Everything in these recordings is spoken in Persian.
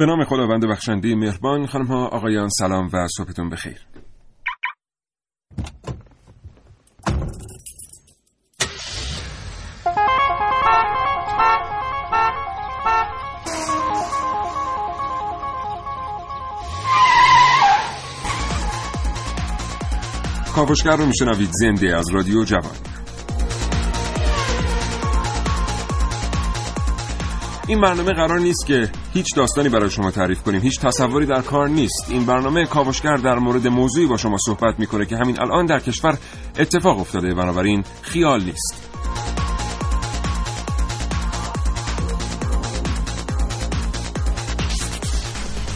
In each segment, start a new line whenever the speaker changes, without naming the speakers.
به نام خداوند بخشنده مهربان خانم ها آقایان سلام و صبحتون بخیر. کاوشگر رو میشنوید زنده از رادیو جوان. این برنامه قرار نیست که هیچ داستانی برای شما تعریف کنیم. هیچ تصوری در کار نیست. این برنامه کاوشگر در مورد موضوعی با شما صحبت می‌کنه که همین الان در کشور اتفاق افتاده. بنابراین خیال نیست.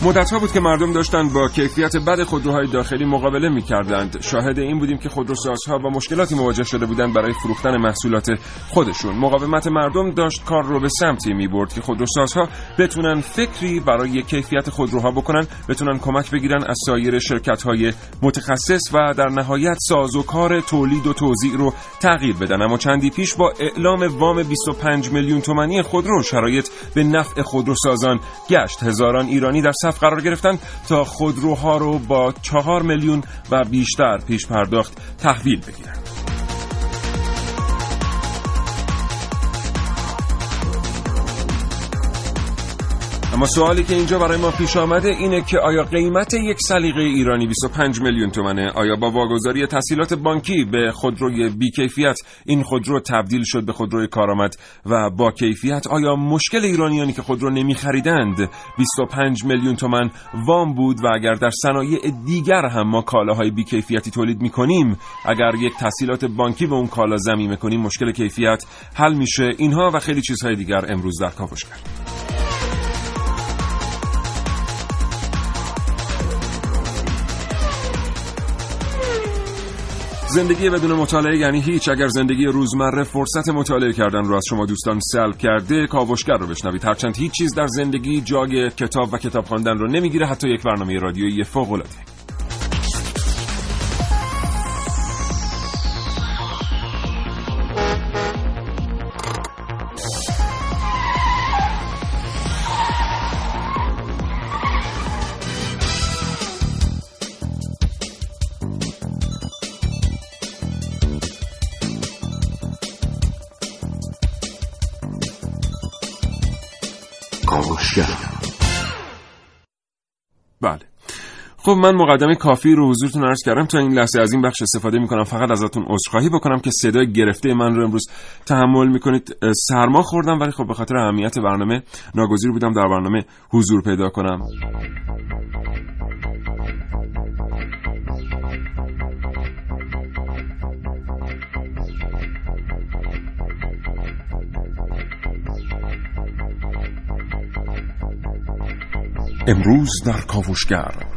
مدت ها بود که مردم داشتند با کیفیت بد خودروهای داخلی مقابله می کردند. شاهد این بودیم که خودروسازها با مشکلاتی مواجه شده بودند برای فروختن محصولات خودشون. مقاومت مردم داشت کار رو به سمتی می برد که خودروسازها بتونن فکری برای کیفیت خودروها بکنن، بتونن کمک بگیرن از سایر شرکت های متخصص و در نهایت ساز و کار تولید و توزیع رو تغییر بدن. اما چندی پیش با اعلام وام 25 میلیون تومانی خودرو شرایط به نفع خودروسازان گشت. هزاران ایرانی در صف قرار گرفتن تا خودروها رو با چهار میلیون و بیشتر پیش پرداخت تحویل بگیرن. اما سوالی که اینجا برای ما پیش آمده اینه که آیا قیمت یک سلیقه ایرانی 25 میلیون تومنه؟ آیا با واگذاری تسهیلات بانکی به خودروی بیکیفیت این خودرو تبدیل شد به خودروی کارآمد؟ و با کیفیت آیا مشکل ایرانیانی که خودرو نمیخریدند 25 میلیون تومن وام بود؟ و اگر در صنایع دیگر هم ما کالاهای بیکیفیتی تولید می‌کنیم اگر یک تسهیلات بانکی به اون کالا زمین کنیم مشکل کیفیت حل میشه. اینها و خیلی چیزهای دیگر امروز در کاوش کرد زندگی بدون مطالعه یعنی هیچ. اگر زندگی روزمره فرصت مطالعه کردن رو از شما دوستان سلب کرده کاوشگر رو بشنوید. هرچند هیچ چیز در زندگی جای کتاب و کتاب خواندن رو نمی‌گیره حتی یک برنامه رادیویی فوق العاده. خب من مقدمه کافی رو حضورتون عرض کردم تا این لحظه از این بخش استفاده می‌کنم. فقط ازتون عذرخواهی بکنم که صدای گرفته من رو امروز تحمل می‌کنید. سرما خوردم ولی خب به خاطر اهمیت برنامه ناگزیر بودم در برنامه حضور پیدا کنم. امروز در کاوشگر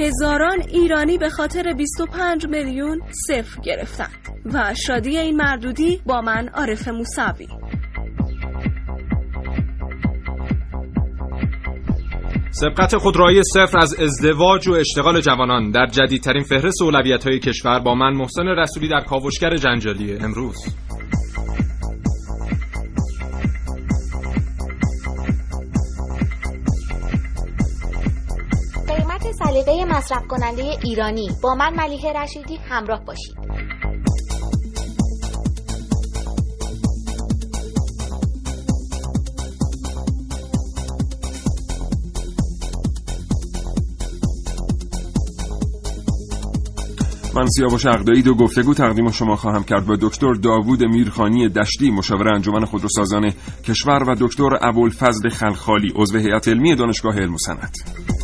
هزاران ایرانی به خاطر 25 میلیون صفر گرفتند و شادی این مردودی با من عارف موسوی.
سبقت خودروهای صفر از ازدواج و اشتغال جوانان در جدیدترین فهرست اولویت های کشور با من محسن رسولی در کاوشگر جنجالی امروز.
سلیقه مصرف کننده ایرانی. با من ملیحه رشیدی همراه باشید.
من سیاوش اقدایی دو گفتگو تقدیم شما خواهم کرد با دکتر داوود میرخانی دشتی مشاور انجمن خودروسازان کشور و دکتر ابوالفضل خلخالی عضو هیئت علمی دانشگاه علم و صنعت.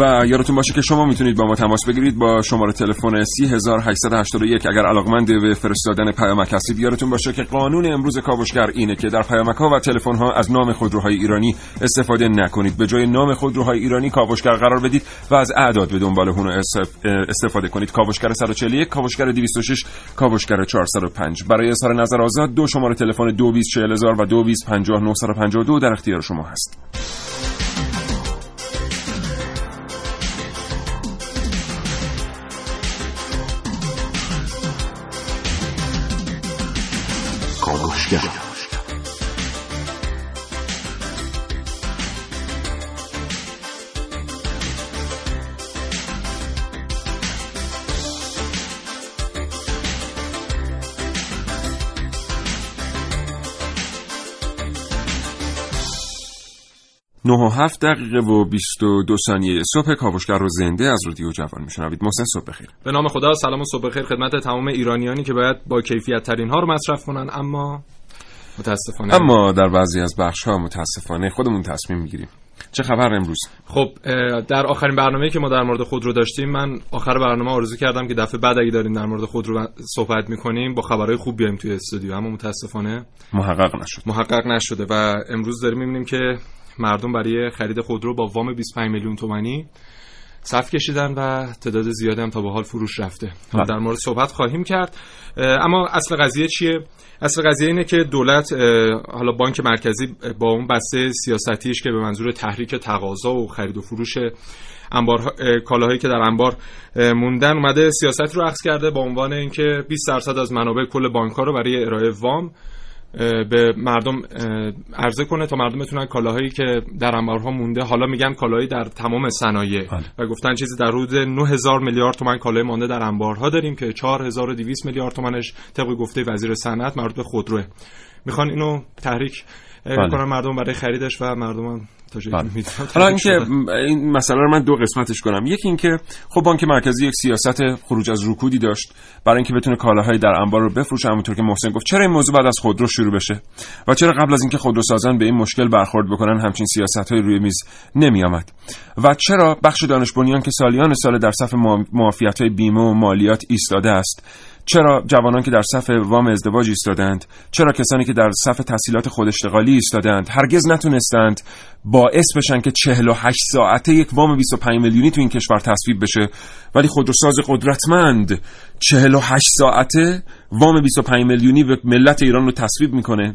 و یادتون باشه که شما می‌تونید با ما تماس بگیرید با شماره تلفن 3881 اگر علاقمند به فرستادن پیامک هستید. یادتون باشه که قانون امروز کاوشگر اینه که در پیامک ها و تلفن ها از نام خودروهای ایرانی استفاده نکنید. به جای نام خودروهای ایرانی کاوشگر قرار بدید و از اعداد به دنبال اون استفاده کنید. کاوشگر 141 کاوشگر 206 کاوشگر 405 برای اظهار نظر آزاد دو شماره تلفن 224000 و 225952 در اختیار شما هست.
高
度是这9 و 7 دقیقه و 22 ثانیه صبح کاوشگر رو زنده از رادیو جوان میشنوید. محسن صبح بخیر.
به نام خدا سلام و صبح بخیر خدمت تمام ایرانیانی که باید با کیفیت ترین ها رو مصرف کنن. اما متاسفانه
اما در بعضی از بخش ها متاسفانه خودمون تصمیم می‌گیریم. چه خبر امروز؟
خب در آخرین برنامه که ما در مورد خود رو داشتیم من آخر برنامه آرزو کردم که دفعه بعد اگه داریم در مورد خود رو صحبت می‌کنیم با خبرهای خوب بیایم توی استودیو. اما متاسفانه
محقق نشد.
محقق نشده و امروز داریم می‌بینیم که مردم برای خرید خودرو با وام 25 میلیون تومانی صف کشیدن و تعداد زیادی هم تا به حال فروش رفته. بله. در مورد صحبت خواهیم کرد. اما اصل قضیه چیه؟ اصل قضیه اینه که دولت حالا بانک مرکزی با اون بسته سیاستیش که به منظور تحریک تقاضا و خرید و فروش انبار کالاهایی که در انبار موندن اومده سیاست رو عکس کرده با عنوان اینکه 20 درصد از منابع کل بانک ها رو برای ارائه وام به مردم عرضه کنه تا مردم بتونن کالاهایی که در انبارها مونده حالا میگن کالاهایی در تمام صنایع بله. و گفتن چیزی در حدود 9000 میلیارد تومان کالای مانده در انبارها داریم که 4200 میلیارد تومنش طبق گفته وزیر صنعت مربوط به خودروه می‌خوان اینو تحریک بله. کنن مردم برای خریدش و مردم.
حالا اینکه این مسئله رو من دو قسمتش کنم. یکی اینکه خب بانک مرکزی یک سیاست خروج از رکودی داشت برای اینکه بتونه کالاهایی در انبار رو بفروشه همونطور که محسن گفت. چرا این موضوع بعد از خودرو شروع بشه؟ و چرا قبل از اینکه خودروسازان به این مشکل برخورد بکنن همچین سیاست های روی میز نمی آمد و چرا بخش دانش بنیان که سالیان سال در صف معافیت های بیمه و مالیات ایستاده است چرا جوانان که در صف وام ازدواج ایستادند چرا کسانی که در صف تحصیلات خود اشتغالی ایستادند هرگز نتونستند باعث بشن که 48 ساعته یک وام 25 میلیونی تو این کشور تصویب بشه؟ ولی خودروساز قدرتمند 48 ساعته وام 25 میلیونی به ملت ایران رو تصویب می‌کنه.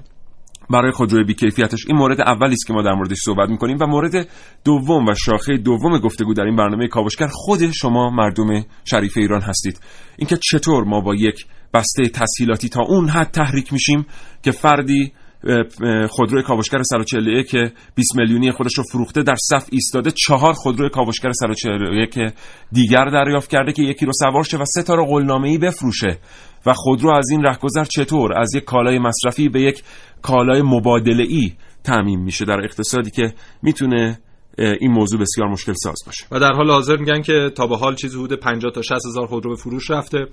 برای خودروی بیکیفیتش. این مورد اولی است که ما در موردش صحبت می‌کنیم و مورد دوم و شاخه دوم گفتگو در این برنامه کاوشگر خود شما مردم شریف ایران هستید. اینکه چطور ما با یک بسته تسهیلاتی تا اون حد تحریک میشیم که فردی خودروی کاوشگر 141 که 20 میلیونی خودش رو فروخته در صف ایستاده چهار خودروی کاوشگر 141 دیگر دریافت کرده که یکی رو سوار شه و سه تا رو قولنامه‌ای بفروشه. و خودرو از این رهگذر چطور؟ از یک کالای مصرفی به یک کالای مبادله ای تعمین میشه در اقتصادی که می‌تونه این موضوع بسیار مشکل ساز باشه.
و در حال حاضر میگن که تا به حال چیزی حدود 50 تا 60 هزار خودرو به فروش رفته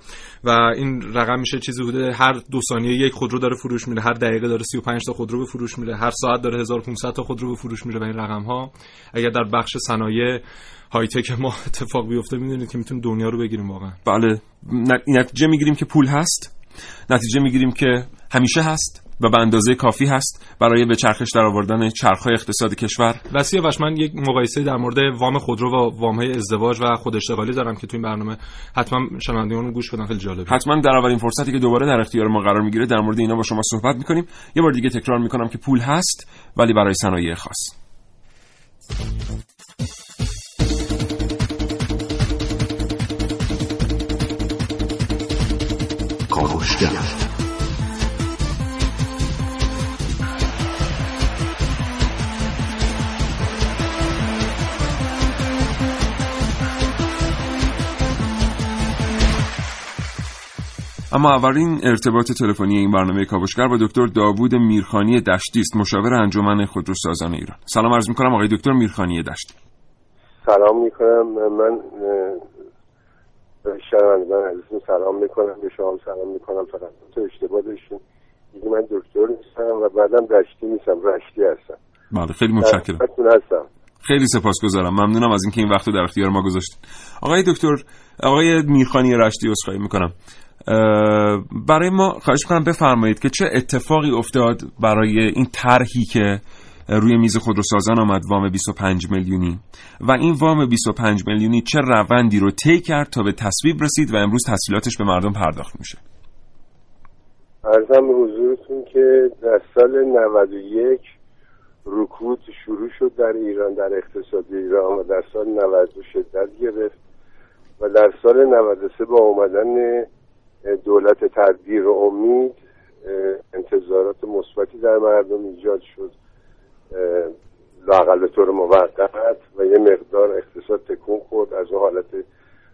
و این رقم میشه چیزی حدود هر دو ثانیه یک خودرو داره فروش میره هر دقیقه داره 35 تا خودرو به فروش میره هر ساعت داره 1500 تا خودرو به فروش میره و این رقم ها اگر در بخش صنایع های تک ما اتفاق بیفته می‌دونید که می‌تونیم دنیا رو بگیریم واقعا.
بله نتیجه می‌گیریم که پول هست. نتیجه می‌گیریم که همیشه هست. و به اندازه کافی هست برای به چرخش در آوردن چرخهای اقتصاد کشور.
و سیاوش من یک مقایسه در مورد وام خودرو و وام های ازدواج و خود اشتغالی دارم که تو این برنامه حتما شنوندگان گوش بدن خیلی جالبه.
حتما در اولین فرصتی که دوباره در اختیار ما قرار می‌گیره در مورد اینا با شما صحبت می‌کنیم. یه بار دیگه تکرار می‌کنم که پول هست ولی برای صنایع خاص. اما اولین ارتباط تلفنی این برنامه کاوشگر با دکتر داوود میرخانی دشتی است مشاور انجمن خودروسازان ایران. سلام عرض می‌کنم آقای دکتر میرخانی دشتی.
سلام می‌کنم. من شنوندگان عزیزم سلام می‌کنم. به شما سلام می‌کنم. فقط تو اشتباه داشتیم من دکتر نیستم و بعدم دشتی نیستم رشتی هستم.
بله خیلی متشکرم.
هستم.
خیلی سپاسگزارم. ممنونم از اینکه این وقت رو در اختیار ما گذاشتید. آقای دکتر آقای میرخانی رشتی عذرخواهی می‌کنم. برای ما خواهش می‌کنم بفرمایید که چه اتفاقی افتاد برای این طرحی که روی میز خودروسازان آمد وام 25 میلیونی؟ و این وام 25 میلیونی چه روندی رو طی کرد تا به تصویب رسید و امروز تسهیلاتش به مردم پرداخت میشه؟
ارزم حضورتون که در سال 91 رکود شروع شد در ایران در اقتصاد ایران و در سال 92 شدت گرفت و در سال 93 با اومدن دولت تدبیر و امید انتظارات مثبتی در مردم ایجاد شد. لاقل به طور موقت و یه مقدار اقتصاد تکون خورد. از اون حالت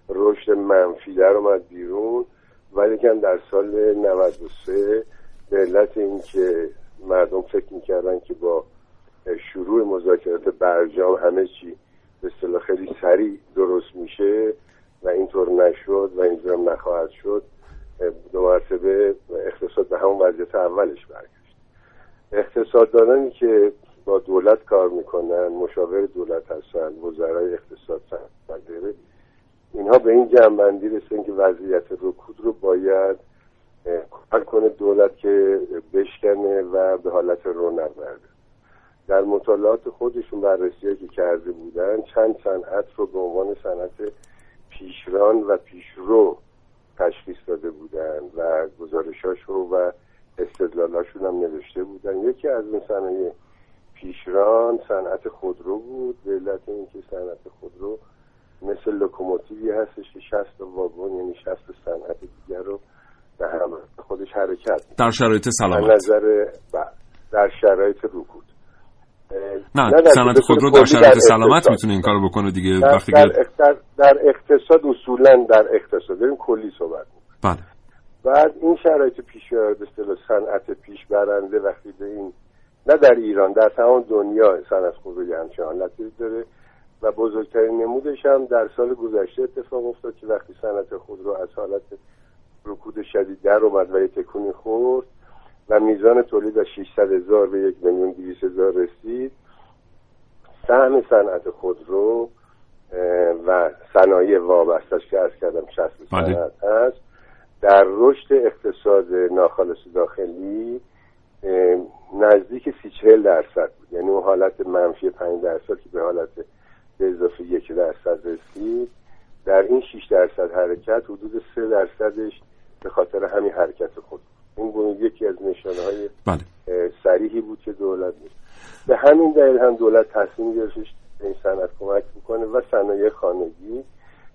رشد منفی در اومد بیرون. ولی در سال 93 به علت اینکه مردم فکر می‌کردن که با شروع مذاکرات برجام همه چی به اصطلاح خیلی سریع درست میشه و اینطور نشد و اینطور نخواهد شد. دو مرتبه اقتصاد به همون وضعیت اولش برگشت. اقتصاددانانی که با دولت کار می‌کنن مشاور دولت هستن وزرای اقتصاد غیره اینها به این جنبندی رسیدن که وضعیت رکود رو باید کمک کنه دولت که بشکنه و به حالت رونق برده در مطالعات خودشون بررسی که کرده بودن چند صنعت رو به عنوان صنعت پیشران و پیشرو تشخیص داده بودن و رو و استدلالاشون هم نوشته بودن. یکی از این صنایع پیشران صنعت خودرو بود به علت اینکه صنعت خودرو مثل لوکوموتیوی هستش که 60 واگن یعنی 60 صنعت دیگر رو به هم خودش حرکت
در شرایط سلامت.
نظر در شرایط رکود.
نه صنعت خودرو در شرایط سلامت می‌تونه این کارو بکنه دیگه
در,
وقتی
در, در, در اقتصاد اصولا در اقتصاد. داریم کلی صحبت
بله.
بعد این شرایط پیش به اصطلاح صنعت پیش برنده وقتی به این نه در ایران در تمام دنیا صنعت خودرو یه همچین حالتی داره و بزرگترین نمودش هم در سال گذشته اتفاق افتاد که وقتی صنعت خودرو از حالت رکود شدید در اومد و یه تکونی خورد و میزان تولید از 600 هزار به یک میلیون 200 هزار رسید. سهم صنعت خودرو و صنایع وابستش که از کردم 60 صنعت هست در رشد اقتصاد ناخالص داخلی نزدیک سی چهل درصد بود. یعنی اون حالت منفی پنج درصد که به حالت به اضافه یک درصد رسید. در این 6 درصد حرکت حدود سه درصدش به خاطر همین حرکت خود بود. یکی از نشانه های
بله.
سریحی بود که دولت بود. به همین دلیل هم دولت تصمیم گرفتش به این صنعت کمک می‌کنه و صنایع خانگی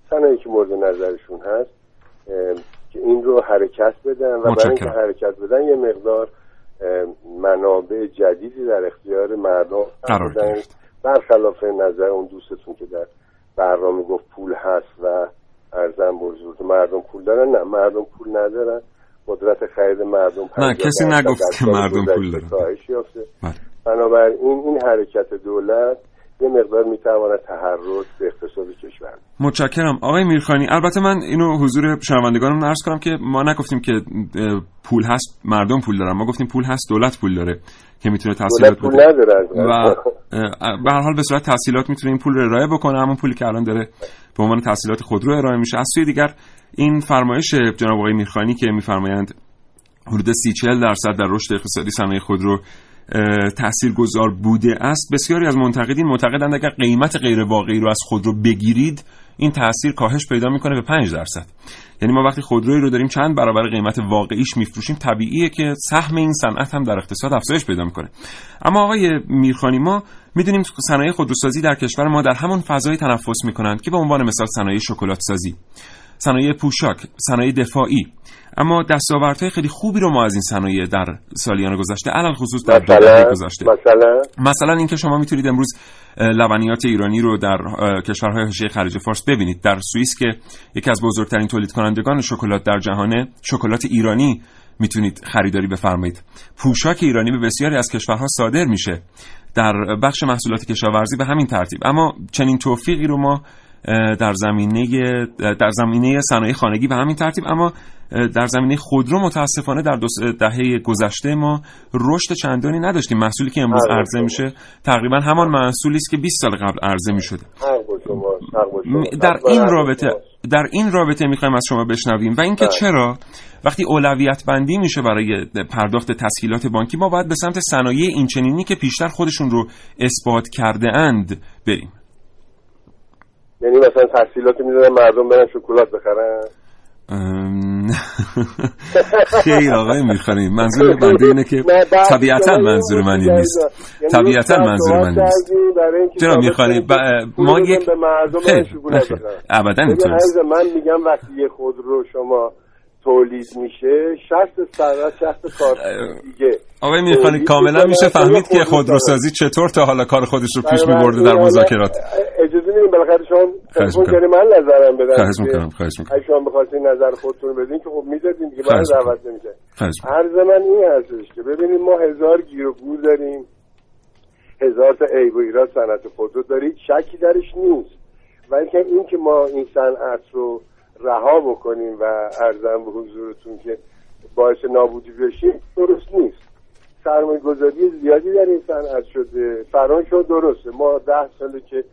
صنایعی که مورد نظرشون هست که این رو حرکت بدن و برای اینکه حرکت بدن یه مقدار منابع جدیدی در اختیار مردم
قرار گرفت.
برخلاف نظر اون دوستتون که در برنامه گفت پول هست و ارزم بزرگ. مردم پول دارن؟ نه مردم پول ندارن. قدرت خرید مردم
نه کسی نگفت که مردم پول دارن.
بله. بنابراین این حرکت دولت یه مقدار می‌تواند تحرک به اقتصاد کشور
متشکرم. آقای میرخانی البته من اینو حضور شنوندگانم عرض کنم که ما نگفتیم که پول هست مردم پول دارن. ما گفتیم پول هست دولت پول داره که می‌تونه تحصیلات
پول نداره
و به هر حال به صورت تحصیلات می‌تونه این پول رو ارائه بکنه. همون پولی که الان داره به عنوان تحصیلات خودرو ارائه میشه. از سوی دیگر این فرمایش جناب آقای میرخانی که میفرمایند حدود 30 40 درصد در رشد اقتصادی صنایع خودرو تاثیرگذار بوده است. بسیاری از منتقدین معتقدند اگر قیمت غیر واقعی رو از خودرو بگیرید این تاثیر کاهش پیدا می‌کنه به 5 درصد. یعنی ما وقتی خودرویی رو داریم چند برابر قیمت واقعیش میفروشیم طبیعیه که سهم این صنعت هم در اقتصاد افزایش پیدا می‌کنه. اما آقای میرخانی ما می‌دونیم صنایع خودروسازی در کشور ما در همون فضایی تنفس می‌کنند که به عنوان مثال صنایع شکلات سازی صنایع پوشاک صنایع دفاعی. اما دستاوردهای خیلی خوبی رو ما از این صنایع در سالیان گذشته علل خصوص در دهه گذشته.
مثلا؟
مثلا اینکه شما می‌تونید امروز لبنیات ایرانی رو در کشورهای حاشیه خلیج فارس ببینید. در سوئیس که یکی از بزرگترین تولید کنندگان شکلات در جهانه شکلات ایرانی می‌تونید خریداری بفرمایید. پوشاک ایرانی به بسیاری از کشورها صادر میشه. در بخش محصولات کشاورزی به همین ترتیب. اما چنین توفیقی رو ما در زمینه در زمینه صنایع خانگی به همین ترتیب اما در زمینه خودرو متاسفانه در دو دهه گذشته ما رشد چندانی نداشتیم محصولی که امروز
بله.
عرضه میشه تقریبا همان محصولی است که 20 سال قبل عرضه می‌شده. در این
با
رابطه. در این رابطه می‌خوایم از شما بشنویم و اینکه
بله.
چرا وقتی اولویت بندی میشه برای پرداخت تسهیلات بانکی ما باید به سمت صنایع اینچنینی که پیشتر خودشون رو اثبات کرده اند بریم
یعنی مثلا تحصیلات می‌دونن مردم برن شکلات بخرن؟
خیر آقای می‌خوانیم منظور بنده اینه که طبیعتا منظور من این نیست.
یعنی
طبیعتا منظور من نیست. چرا
که
ما یک خیر. ابدا اینطور نیست
من میگم وقتی یه خودرو شما تولید میشه 60 صنعت 60 کار دیگه
آقای میرخانی
تولید
کاملا میشه فهمید که
خودرو
خودروسازی چطور تا حالا کار خودش رو پیش میبرده در مذاکرات
اجازه میدیم بالاخره شما تلفن. کردین من نظرم بدم
خواهش
که
می‌کنم خواهش می‌کنم
اگه شما بخواستین نظر خودتون بدین که خب می‌دادین دیگه من. دعوت
می‌کنم.
عرض من این هستش که ببینید ما هزار گیر و گور داریم هزار تا عیب و ایراد صنعت خودرو داره هیچ شکی درش نیست ولی که این که ما این صنعت رو رها بکنیم و ارزم به حضورتون که باعث نابودی بشیم درست نیست. سرمایه گذاری زیادی در این صنعت شده. فران شد درسته. ما ده ساله که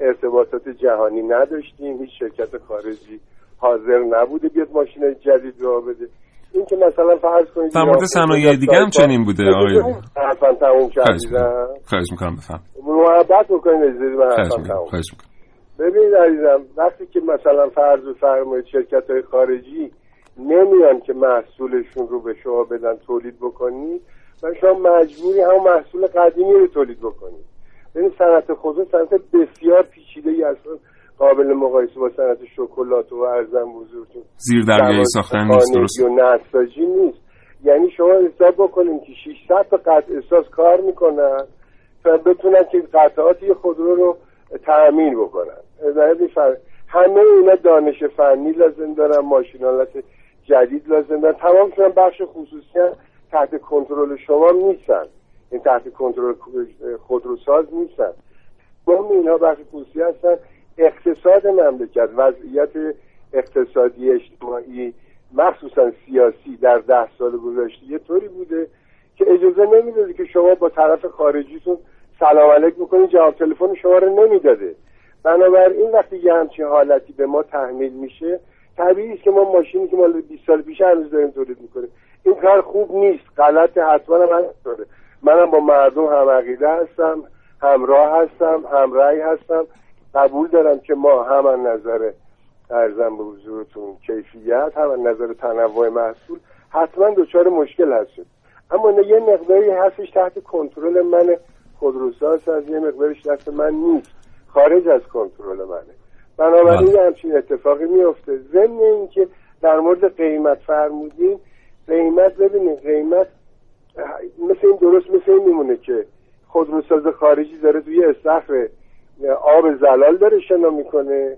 ارتباطات جهانی نداشتیم هیچ شرکت خارجی حاضر نبوده بیاد ماشین جدید رو بده. این که مثلا فرض کنید
در مورد صنایع دیگه هم چنین بوده آقای
حرفم تموم کردیدم.
خواهش می‌کنم بفهم.
محبت بکنید
خواهش می‌کنم.
ببینید عزیزم وقتی که مثلا فرض بفرمایید شرکت های خارجی نمیان که محصولشون رو به شما بدن تولید بکنید و شما مجبوری هم محصول قدیمی رو تولید بکنید ببینید صنعت خودرو صنعت بسیار پیچیده ای اصلا قابل مقایسه با صنعت شکلات و ارزم بزرگتون
زیر دریایی ساختن نیست درست.
و نساجی نیست. یعنی شما حساب بکنید که 600 تا قطع احساس کار می‌کنن تا بتونن که قطعات یه خودرو رو تأمین بکنن. می‌فهم. همه اینا دانش فنی لازم دارن ماشینالات جدید لازم دارن. تمامشون بخش خصوصی هم تحت کنترل شما نیستن. این تحت کنترل خودروساز نیستن. با اینا بخش خصوصی هستن. اقتصاد مملکت وضعیت اقتصادی اجتماعی مخصوصا سیاسی در ده سال گذشته یه طوری بوده که اجازه نمی‌داده که شما با طرف خارجیتون سلام علیک بکنید جواب تلفن شما رو نمی‌داده. بنابراین وقتی یه همچین حالتی به ما تحمیل میشه طبیعی است که ما ماشینی که مال 20 سال پیش هنوز داریم تولید می‌کنیم. این کار خوب نیست. غلط حتما من داره منم با مردم هم عقیده هستم همراه هستم همرأی هستم. قبول دارم که ما هم از نظر ارزم به حضورتون کیفیت هم از نظر تنوع محصول حتما دچار مشکل هستیم. اما یه مقداری هستش تحت کنترل من خودروساز از یه مقدارش دست من نیست. خارج از کنترل منه. بنابراین
بله.
همچین اتفاقی میفته ضمن اینکه در مورد قیمت فرمودین قیمت ببینید قیمت مثل این درست مثل این میمونه که خودروساز خارجی داره توی استخر آب زلال داره شنا می‌کنه.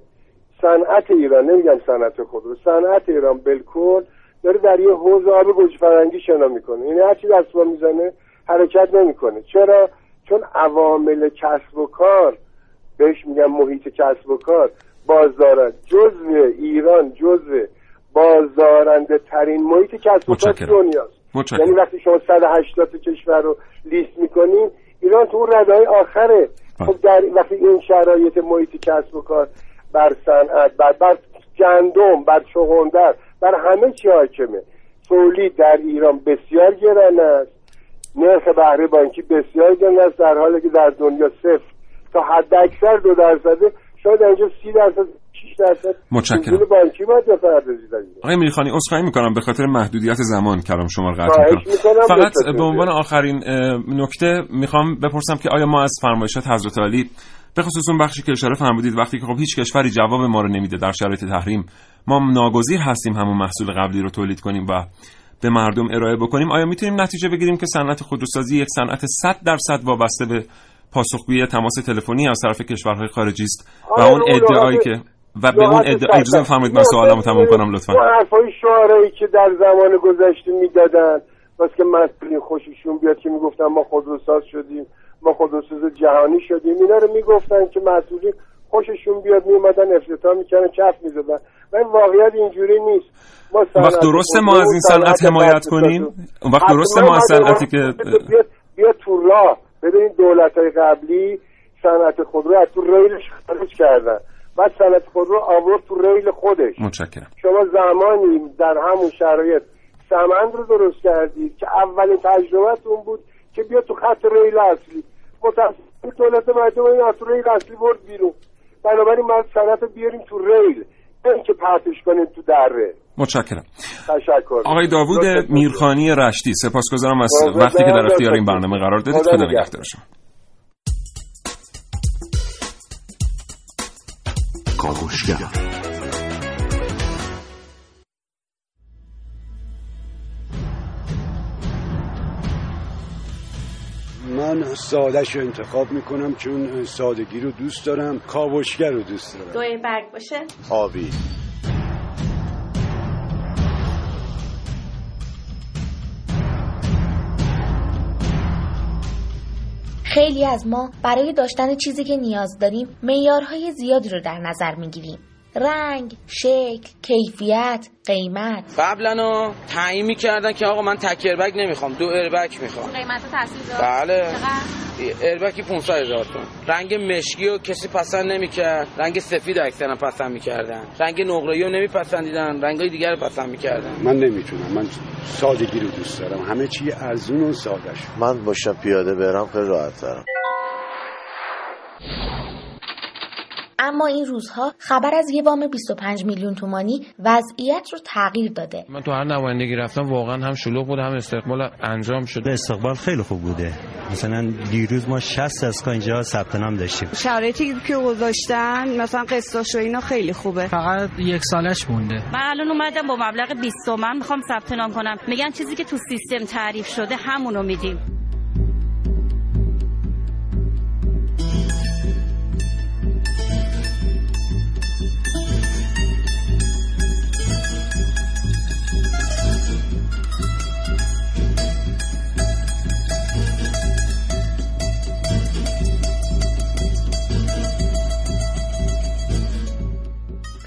صنعت ایران نمیگم صنعت خودرو صنعت ایران بالکل داره در یه حوض آب گوجه فرنگی شنا می‌کنه. یعنی هرچی دست با می‌زنه حرکت نمی‌کنه. چرا؟ چون عوامل کسب و کار بهش میگم محیط کسب و کار بازدارند جزء ایران جزء بازدارنده ترین محیط کسب و کار. دنیاست. یعنی وقتی شما 180 تا کشور رو لیست می‌کنین ایران تو اون ردای آخره
بله.
خب در وقتی این شرایط محیط کسب و کار بر صنعت بر بر گندم بر چغندر بر همه چی حاکمه تولید در ایران بسیار گران است نرخ بهره بانکی بسیار گران است در حالی که در دنیا صفر تا حد اکثر دو درصده شاید اینجا سی درصد 6 درصد
متشکرم.
بانکی باید.
آقای میرخانی عذرخواهی می‌کنم به خاطر محدودیت زمان کلام شما رو قطع می‌کنم فقط. به عنوان آخرین نکته می‌خوام بپرسم که آیا ما از فرمایشات حضرت علی به خصوص اون بخشی که اشاره فرمودید وقتی که خب هیچ کشوری جواب ما رو نمیده در شرایط تحریم ما ناگزیر هستیم همون محصول قبلی رو تولید کنیم و به مردم ارائه بکنیم آیا می‌تونیم نتیجه بگیریم که صنعت خودروسازی یک صنعت 100 درصد وابسته به پاسخگویی تماس تلفنی از طرف کشورهای خارجی است؟ و اون ادعایی که و به اون ادعا اجازه. بفرمایید من سوالمو تموم کنم لطفا.
حرفای شعرایی که در زمان گذشته می‌دادن. واسه که مسئولین خوششون بیاد که می‌گفتن ما خودروساز شدیم ما خودروساز جهانی شدیم. اینا رو می‌گفتن که مسئولین خوششون بیاد میومدن افتتاح می‌کردن کف می‌زدن. و این واقعیت اینجوری نیست.
وقت درسته ما از این صنعت حمایت کنیم؟ وقت درسته ما از صنعتی که
بیا, تو راه ببینید دولت های قبلی صنعت خودرو از تو ریلش خارج کردن. بعد صنعت خودرو آورد تو ریل خودش.
متشکرم.
شما زمانی در همون شرایط سمند رو درست کردید که اولین تجربهتون بود که بیا تو خط ریل اصلی. متاسفانه دولت مردم این از ریل اصلی برد بیرون. بنابراین ما صنعت بیاریم تو ریل. نه که پرتش کنیم تو دره.
متشکرم.
تشکر.
آقای داوود میرخانی رشتی سپاسگزارم از وقتی که در. اختیار این برنامه قرار دادید
خدا. نگهدار.
شما
کاوشگر.
من سادش رو انتخاب می‌کنم چون سادگی رو دوست دارم کاوشگر رو دوست دارم.
دوی برگ باشه؟
آبی.
خیلی از ما برای داشتن چیزی که نیاز داریم معیارهای زیادی رو در نظر می‌گیریم. رنگ، شکل، کیفیت، قیمت.
قبلا تعیین می‌کردن که آقا من تک ایربگ نمی‌خوام دو ایربگ می‌خوام.
قیمت تاثیر داره
بله.
چقدر؟
ایربگی 500 هزار تومن رنگ مشکی رو کسی پسند نمی‌کرد. رنگ سفید اکثرا پسند می‌کردن. رنگ نقره‌ای رو نمیپسندیدن. رنگای دیگر رو پسند می‌کردن.
من نمی‌تونم. من سادگی رو دوست دارم. همه چی ارزون و سادش
من باشم پیاده برم خیلی راحت
اما این روزها خبر از یه وام 25 میلیون تومانی وضعیت رو تغییر داده.
من تو هر نمایندگی رفتم واقعا هم شلوغ بود هم استقبال انجام شده
استقبال خیلی خوب بوده. مثلا دیروز ما 60 از اینجا ثبت نام داشتیم.
شرایطی که گذاشتن مثلا قسطاش و اینا خیلی خوبه.
فقط یک سالش مونده.
من الان اومدم با مبلغ 20 تومن می‌خوام ثبت نام کنم. میگن چیزی که تو سیستم تعریف شده همونو میدیم.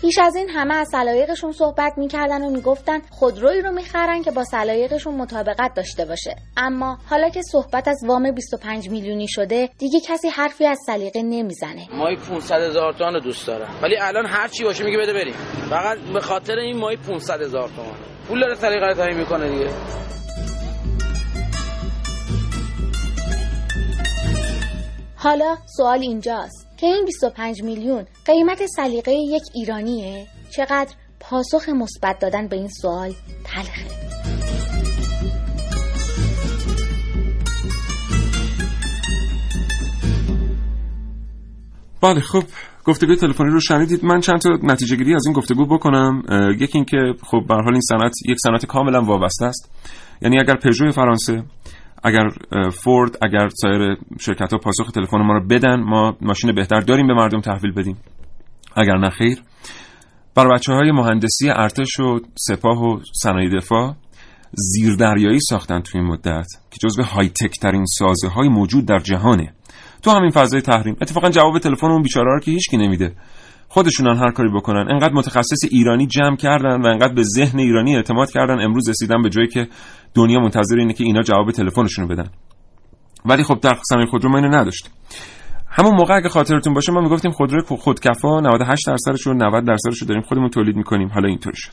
پیش از این همه از سلایقشون صحبت می‌کردن و می‌گفتن خودرویی رو می‌خرن که با سلایقشون مطابقت داشته باشه. اما حالا که صحبت از وام 25 میلیونی شده دیگه کسی حرفی از سلیقه نمی‌زنه.
مای 500 هزار تومن رو دوست دارم. ولی الان هر چی باشه میگه بده بریم. فقط به خاطر این مای 500 هزار تومن پول داره سلیقه رو تعیین می‌کنه دیگه.
حالا سوال اینجاست. که این 25 میلیون قیمت سلیقه یک ایرانیه چقدر پاسخ مثبت دادن به این سوال تلخه.
بله خب گفتگوی تلفنی رو شنیدید. من چند تا نتیجه گیری از این گفتگو بکنم. یکی این که خب به حال این صنعت یک صنعت کاملا وابسته است. یعنی اگر پژو فرانسه اگر فورد اگر سایر شرکت ها پاسخ تلفن ما رو بدن ما ماشین بهتر داریم به مردم تحویل بدیم. اگر نه خیر. برای بچه های مهندسی ارتش و سپاه و صنایع دفاع زیردریایی ساختن توی این مدت که جزو های تک ترین سازه های موجود در جهانه. تو همین فضای تحریم. اتفاقا جواب تلفن اون بیچاره رو که هیچکی نمیده. خودشونن هر کاری بکنن. انقدر متخصص ایرانی جمع کردن و انقدر به ذهن ایرانی اعتماد کردن امروز رسیدن به جایی که دنیا منتظر اینه که اینا جواب تلفنشون رو بدن. ولی خب در صنایع خودرو ما اینو نداشتیم. همون موقع اگه خاطرتون باشه ما می‌گفتیم خودروی خودکفا 98 درصدش رو 90 درصدش رو داریم خودمون تولید می‌کنیم. حالا اینطوری شد.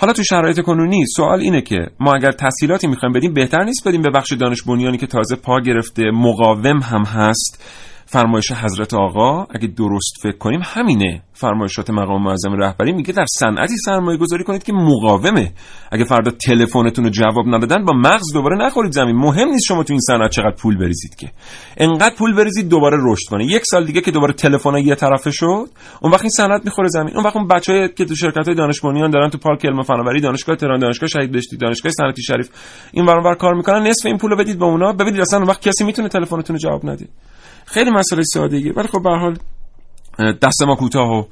حالا تو شرایط کنونی سوال اینه که ما اگر تسهیلاتی می‌خوایم بدیم بهتر نیست بدیم به بخش دانش بنیانی که تازه پا گرفته مقاوم هم هست. فرمایش حضرت آقا اگه درست فکر کنیم همینه. فرمایشات مقام معظم رهبری میگه در صنعتی سرمایه گذاری کنید که مقاومه. اگه فردا تلفنتون رو جواب ندادن با مغز دوباره نخورید زمین. مهم نیست شما تو این صنعت چقدر پول بریزید که. انقدر پول بریزید دوباره رشد کنه. یک سال دیگه که دوباره تلفن یه طرفه شد اون وقت این صنعت می‌خوره زمین. اون وقت اون بچه‌ای که تو شرکت های دانش بنیان دارن تو پارک علم فناوری دانشگاه تهران دانشگاه شهید بهشتی دانشگاه صنعتی شریف این ور کار می‌کنن. نصف این پولو بدید به اونا. ببینید اصلا اون وقت کسی می‌تونه تلفنتون رو جواب نده. خیلی مسئله ساده‌ایه ولی خب به حال دست ما کوتاه و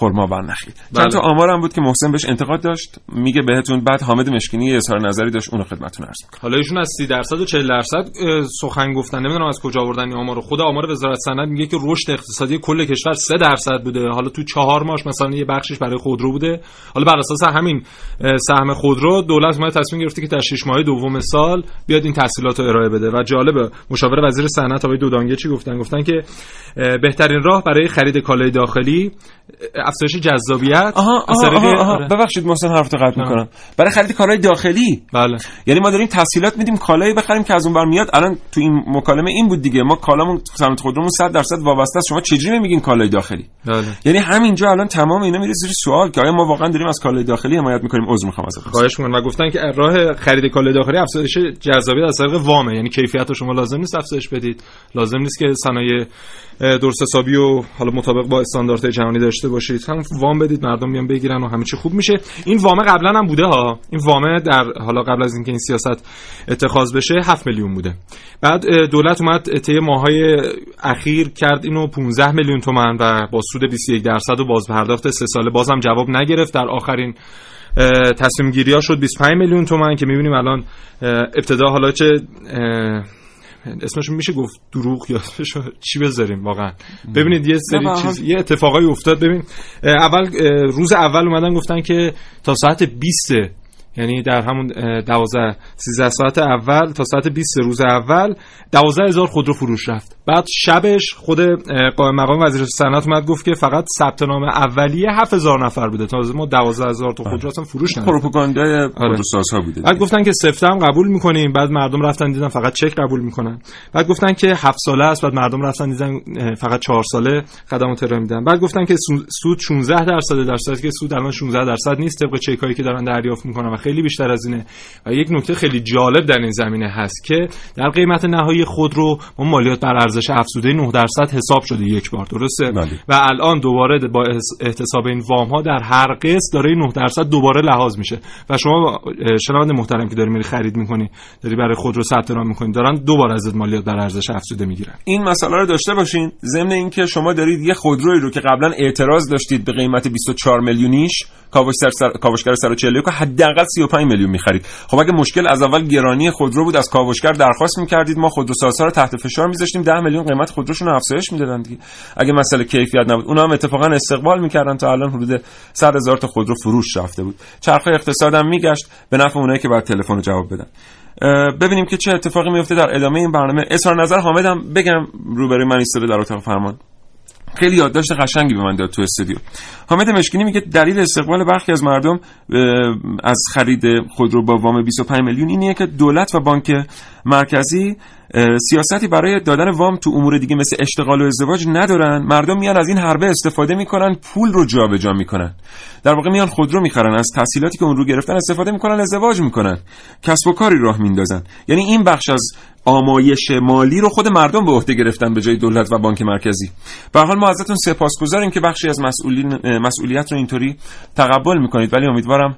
خرما برنخید.
بله.
چند تا آمارم بود که محسن بهش انتقاد داشت. میگه بهتون بعد حامد مشکینی یه اظهار نظری داشت. اونو خدمتتون عرض
حالا ایشون از 30 درصد و 40 درصد سخن گفتن. نمی‌دونم از کجا آوردن این آمارو. خود آمار وزارت صنعت میگه که رشد اقتصادی کل کشور 3 درصد بوده. حالا تو چهار ماش مثلا یه بخشش برای خودرو بوده. حالا بر اساس همین سهم خودرو دولت اومد تصمیم گرفته که در 6 ماه دوم سال بیاد این تحصیلات رو ارائه بده. و جالبه مشاور وزیر صنعت آقای دودانگه چی گفتن؟ گفتن که بهترین راه برای خرید کالای داخلی افزایش جذابیت
آها
از
آها,
طریق-
آها, آها.
آره.
ببخشید محسن حرف قطع می‌کنم. برای خرید کالای داخلی.
بله.
یعنی ما داریم تسهیلات میدیم کالایی بخریم که از اون بر میاد. الان تو این مکالمه این بود دیگه. ما کالامون صنعت خودرومون 100 درصد وابسته است. شما چجوری نمیگین کالای داخلی؟
بله.
یعنی همینجا الان تمام اینا میره زیر سوال که آیا ما واقعا داریم از کالای داخلی حمایت می‌کنیم؟ عذر می‌خوام ازت.
خواهش می‌کنم. و گفتن که راه خرید کالای داخلی افزایش جذابیت از طریق وامه. یعنی کیفیت رو شما لازم نیست افزایش بدید. لازم نیست که صنایع درست حسابی و حالا مطابق با استانداردهای جهانی داشته باشید. هم وام بدید مردم بیان بگیرن و همه چی خوب میشه. این وامه قبلا هم بوده ها. این وامه در حالا قبل از اینکه این سیاست اتخاذ بشه 7 میلیون بوده. بعد دولت اومد طی ماهای اخیر کرد اینو 15 میلیون تومن و با سود 21 درصد و باز پرداخت سه ساله بازم جواب نگرفت. در آخرین تصمیم گیری ها شد 25 میلیون تومن که می‌بینیم الان ابتدا حالا چه اسمش میشه گفت دروغ یا چی بذاریم واقعا؟ ببینید یه سری چیز یه اتفاقایی افتاد. ببین اول روز اول اومدن گفتن که تا ساعت 20 یعنی در همون اه، 12 13 ساعت اول تا ساعت 20 روز اول 12 هزار خودرو فروش رفت. بعد شبش خود قائم مقام وزیر صنعت اومد گفت که فقط ثبت نام اولیه 7000 نفر بوده. تازه ما 12000 تا خودرو اصلا فروش ندادیم.
پروپاگاندای خودروسازها بوده
بعد گفتن که سفته هم قبول می‌کنیم بعد مردم رفتن دیدن فقط چک قبول می‌کنن. بعد گفتن که هفت ساله است بعد مردم رفتن دیدن فقط چهار ساله خدمات ارائه میدن. بعد گفتن که سو- سود 16 درصد در صورتی که سود الان 16 درصد نیست طبق چک هایی که دارن دریافت می‌کنن و خیلی بیشتر از اینه. و یک نکته خیلی جالب در این زمینه هست که در قیمت نهایی خودرو ما مالیات بر ارزش افزوده 9 درصد حساب شده یک بار درسته؟ و الان دوباره با احتساب این وام ها در هر قسط داره این 9 درصد دوباره لحاظ میشه. و شما اه، شنونده محترم که داری میری خرید می‌کنی داری برای خودرو ثبت نام می‌کنی دارن دوباره ازت مالیات بر ارزش افزوده می‌گیرن.
این مسئله رو داشته باشین. ضمن اینکه شما دارید یه خودرویی رو که قبلا اعتراض داشتید به قیمت 24 میلیونیش کاوش سر کاوشگر سر 41 که حداقل 35 میلیون می‌خرید. خب اگه مشکل از اول گرانی خودرو بود از کاوشگر درخواست می‌کردید. ما خودروسازها رو تحت فشار میذاشتیم. 10 میلیون قیمت خودروشون رو افزایش می‌دادن دیگه. اگه مسئله کیفیت نبود. اونها هم اتفاقا استقبال می‌کردن. تا الان حدود 100 هزار تا خودرو فروش رفته بود. چرخه اقتصادم میگشت. به نفع اونایی که بعد تلفن جواب بدن. ببینیم که چه اتفاقی میفته در ادامه این برنامه اظهار نظر حامدم بگم. روبروی من ایستاده در اتاق فرمان. خیلی یادداشت قشنگی به من داد تو استودیو. حامد مشکینی میگه دلیل استقبال برخی از مردم از خرید خودرو با وام 25 میلیون اینیه که دولت و بانک مرکزی سیاستی برای دادن وام تو امور دیگه مثل اشتغال و ازدواج ندارن. مردم میان از این حربه استفاده می‌کنن پول رو جابجا می‌کنن. در واقع میان خودرو می‌خرن از تحصیلاتی که اون رو گرفتن استفاده می‌کنن ازدواج می‌کنن. کسب و کاری راه میندازن. یعنی این بخش از آمایش مالی رو خود مردم به عهده گرفتن به جای دولت و بانک مرکزی. به حال ما ازتون سپاسگزاریم که بخشی از مسئولیت رو اینطوری تقبل می‌کنید. ولی امیدوارم ام،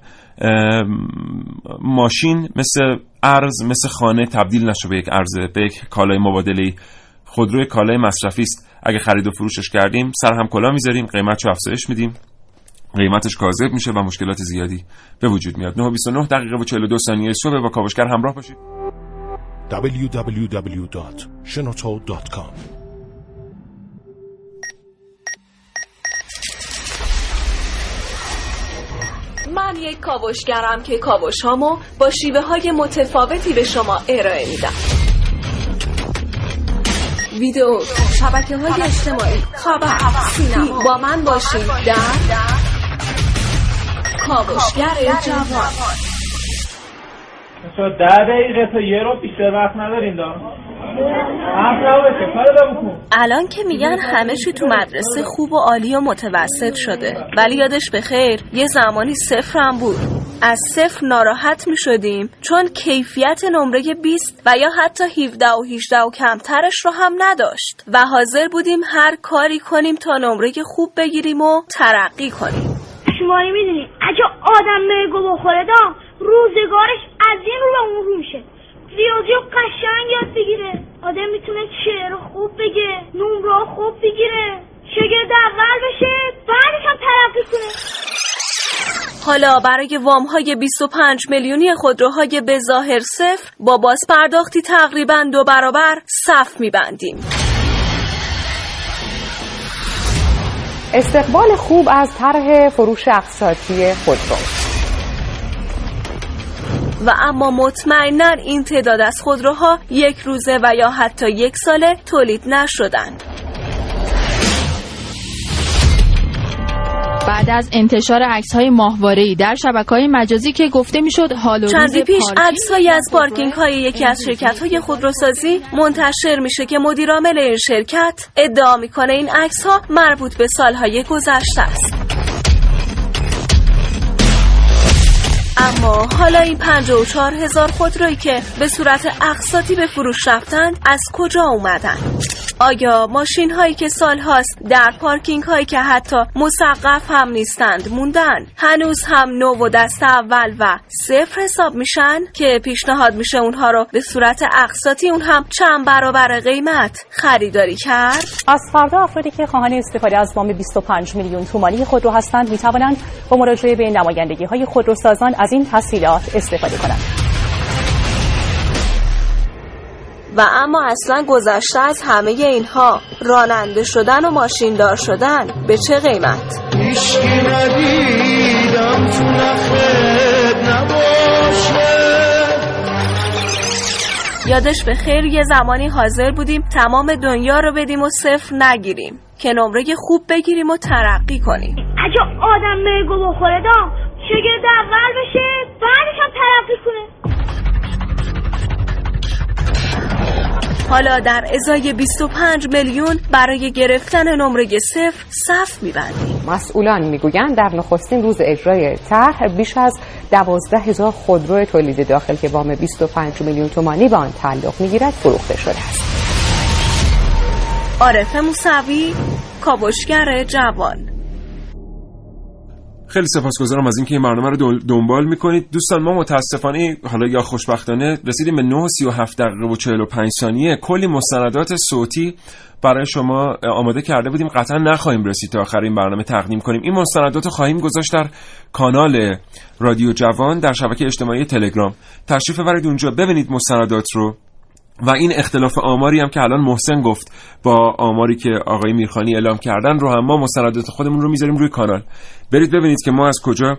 ماشین مثل ارز مثل خانه تبدیل نشه به یک ارز به یک کالای مبادله. خودروی کالای مصرفی است. اگه خرید و فروشش کردیم سر هم کلا می‌ذاریم قیمتشو افزایش میدیم. قیمتش کاذب میشه و مشکلات زیادی به وجود میاد. 9:29 دقیقه و 42 ثانیه صبح با کاوشگر همراه باشید.
www.shenoto.com
من یک کاوشگرم که کاوشهامو با شیوه های متفاوتی به شما ارائه میدم. ویدیو شبکه های اجتماعی خبر سینما. با من باشید در کاوشگر جوان.
تا ده دقیقه تا یه رو بیشتر وقت نداریم دارم.
الان که میگن همه چی تو مدرسه خوب و عالی و متوسط شده ولی یادش به خیر یه زمانی صفرم بود. از صفر ناراحت می شدیم چون کیفیت نمره 20 و یا حتی 17 و 18 و کمترش رو هم نداشت. و حاضر بودیم هر کاری کنیم تا نمره خوب بگیریم و ترقی کنیم.
شماری می‌دونی اگه آدم مرگو بخوره دا روزگارش از این رو به اون رو میشه. ریاضی رو قشنگ یاد بگیره. آدم می‌تونه شعر خوب بگه نمره خوب بگیره. شاگرد اول بشه بعدش هم ترقی کنه.
حالا برای وام های 25 میلیونی خودروهای به ظاهر صفر با باز پرداختی تقریبا دو برابر صف میبندیم.
استقبال خوب از طرح فروش اقساطی خودرو.
و اما مطمئنا این تعداد از خودروها یک روزه و یا حتی یک ساله تولید نشدند.
بعد از انتشار عکس های ماهواره در شبکه های مجازی که گفته می‌شد حال و
چندی پیش عکس های از پارکینگ های یکی از شرکت های خودروسازی منتشر میشه که مدیرعامل این شرکت ادعا می‌کنه این عکس ها مربوط به سالهای گذشته است اما حالا این 54 هزار خودرویی که به صورت اقساطی به فروش رفتند از کجا اومدن؟ آیا ماشین هایی که سال هاست در پارکینگ هایی که حتی مسقف هم نیستند موندن؟ هنوز هم نو و دست اول و صفر حساب میشن که پیشنهاد میشه اونها رو به صورت اقساطی اون هم چند برابر قیمت خریداری کرد؟
از فردا افرادی که خواهان استفاده از وام 25 میلیون تومانی خودرو هستند می‌توانند با مراجعه به نمایندگی های خودروسازان از این تسهیلات استفاده کنند.
و اما اصلا گذشته از همه اینها راننده شدن و ماشیندار شدن به چه قیمت؟ یادش به خیر یه زمانی حاضر بودیم تمام دنیا رو بدیم و صفر نگیریم که نمره خوب بگیریم و ترقی کنیم.
اگه آدم میگو بخوره دا شگرد اول بشه؟ بعدش هم ترقی کنه.
حالا در ازای 25 میلیون برای گرفتن نمره صفر صف میبندیم.
مسئولان می‌گویند در نخستین روز اجرای طرح بیش از دوازده هزار خودرو تولید داخل که وام 25 میلیون تومانی به آن تعلق می‌گیرد فروخته شده است.
عارف موسوی کاوشگر جوان.
خیلی سپاسگزارم از اینکه این برنامه رو دنبال می‌کنید. دوستان ما متاسفانه حالا یا خوشبختانه رسیدیم به 9 37 دقیقه و 45 ثانیه. کلی مستندات صوتی برای شما آماده کرده بودیم. قطعا نخواهیم رسید تا آخر این برنامه تقدیم کنیم. این مستندات رو خواهیم گذاشت در کانال رادیو جوان در شبکه اجتماعی تلگرام. تشریف ببرید اونجا. ببینید مستندات رو. و این اختلاف آماری هم که الان محسن گفت با آماری که آقای میرخانی اعلام کردن رو هم ما مستندات خودمون رو می‌ذاریم روی کانال. برید ببینید که ما از کجا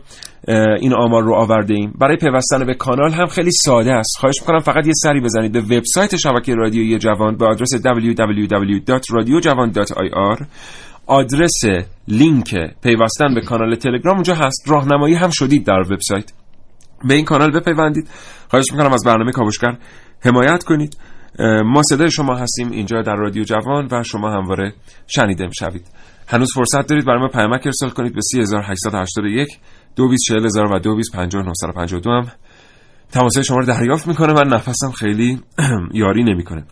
این آمار رو آورده ایم. برای پیوستن به کانال هم خیلی ساده است. خواهش می‌کنم فقط یه سری بزنید به وبسایت شبکه رادیویی جوان به آدرس www.radiojavan.ir آدرس لینک پیوستن به کانال تلگرام اونجا هست. راهنمایی هم شدید در وبسایت. به این کانال بپیوندید. خواهش می‌کنم از برنامه کاوشگر حمایت کنید. ما صدای شما هستیم اینجا در رادیو جوان و شما همواره شنیده می‌شوید. هنوز فرصت دارید برای ما پیامک ارسال کنید به 3881 224000 و 225952 هم. تماس شما رو دریافت می‌کنه. من نفسم خیلی یاری نمی‌کنه.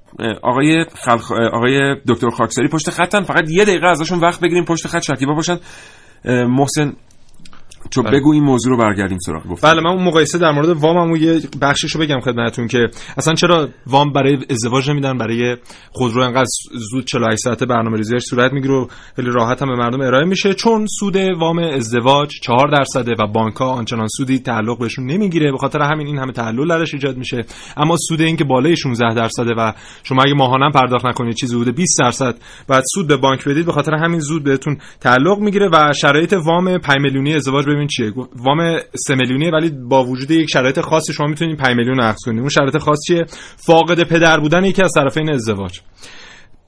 آقای خلق... آقای دکتر خاکساری پشت خطن. فقط یه دقیقه ازشون وقت بگیریم. پشت خط شکیبا باشن. محسن چون بله. بگو این موضوع رو برگردیم سراغ گفت
بله من اون مقایسه در مورد واممو یه بخشش رو بگم خدمتتون که اصلا چرا وام برای ازدواج نمیدن؟ برای خودرو انقدر زود 48 ساعته برنامه‌ریزیش صورت می‌گیره و خیلی راحت هم به مردم ارائه میشه. چون سود وام ازدواج 4 درصده و بانک ها آنچنان سودی تعلق بهشون نمی‌گیره به خاطر همین این همه تعلل درش ایجاد میشه. اما سود این که بالای 16 درصده و شما اگه ماهانه پرداخت نکنید چیزی حدود 20 درصد بعد سود به بانک بدید به خاطر همین زود بهتون تعلق می‌گیره و شرایط وام 5 میلیونی ازدواج ببین چیه؟ وام 3 میلیونی ولی با وجود یک شرایط خاصی شما می‌تونید 5 میلیون اخذ کنید اون شرایط خاص چیه؟ فاقد پدر بودن یکی از طرفین ازدواج.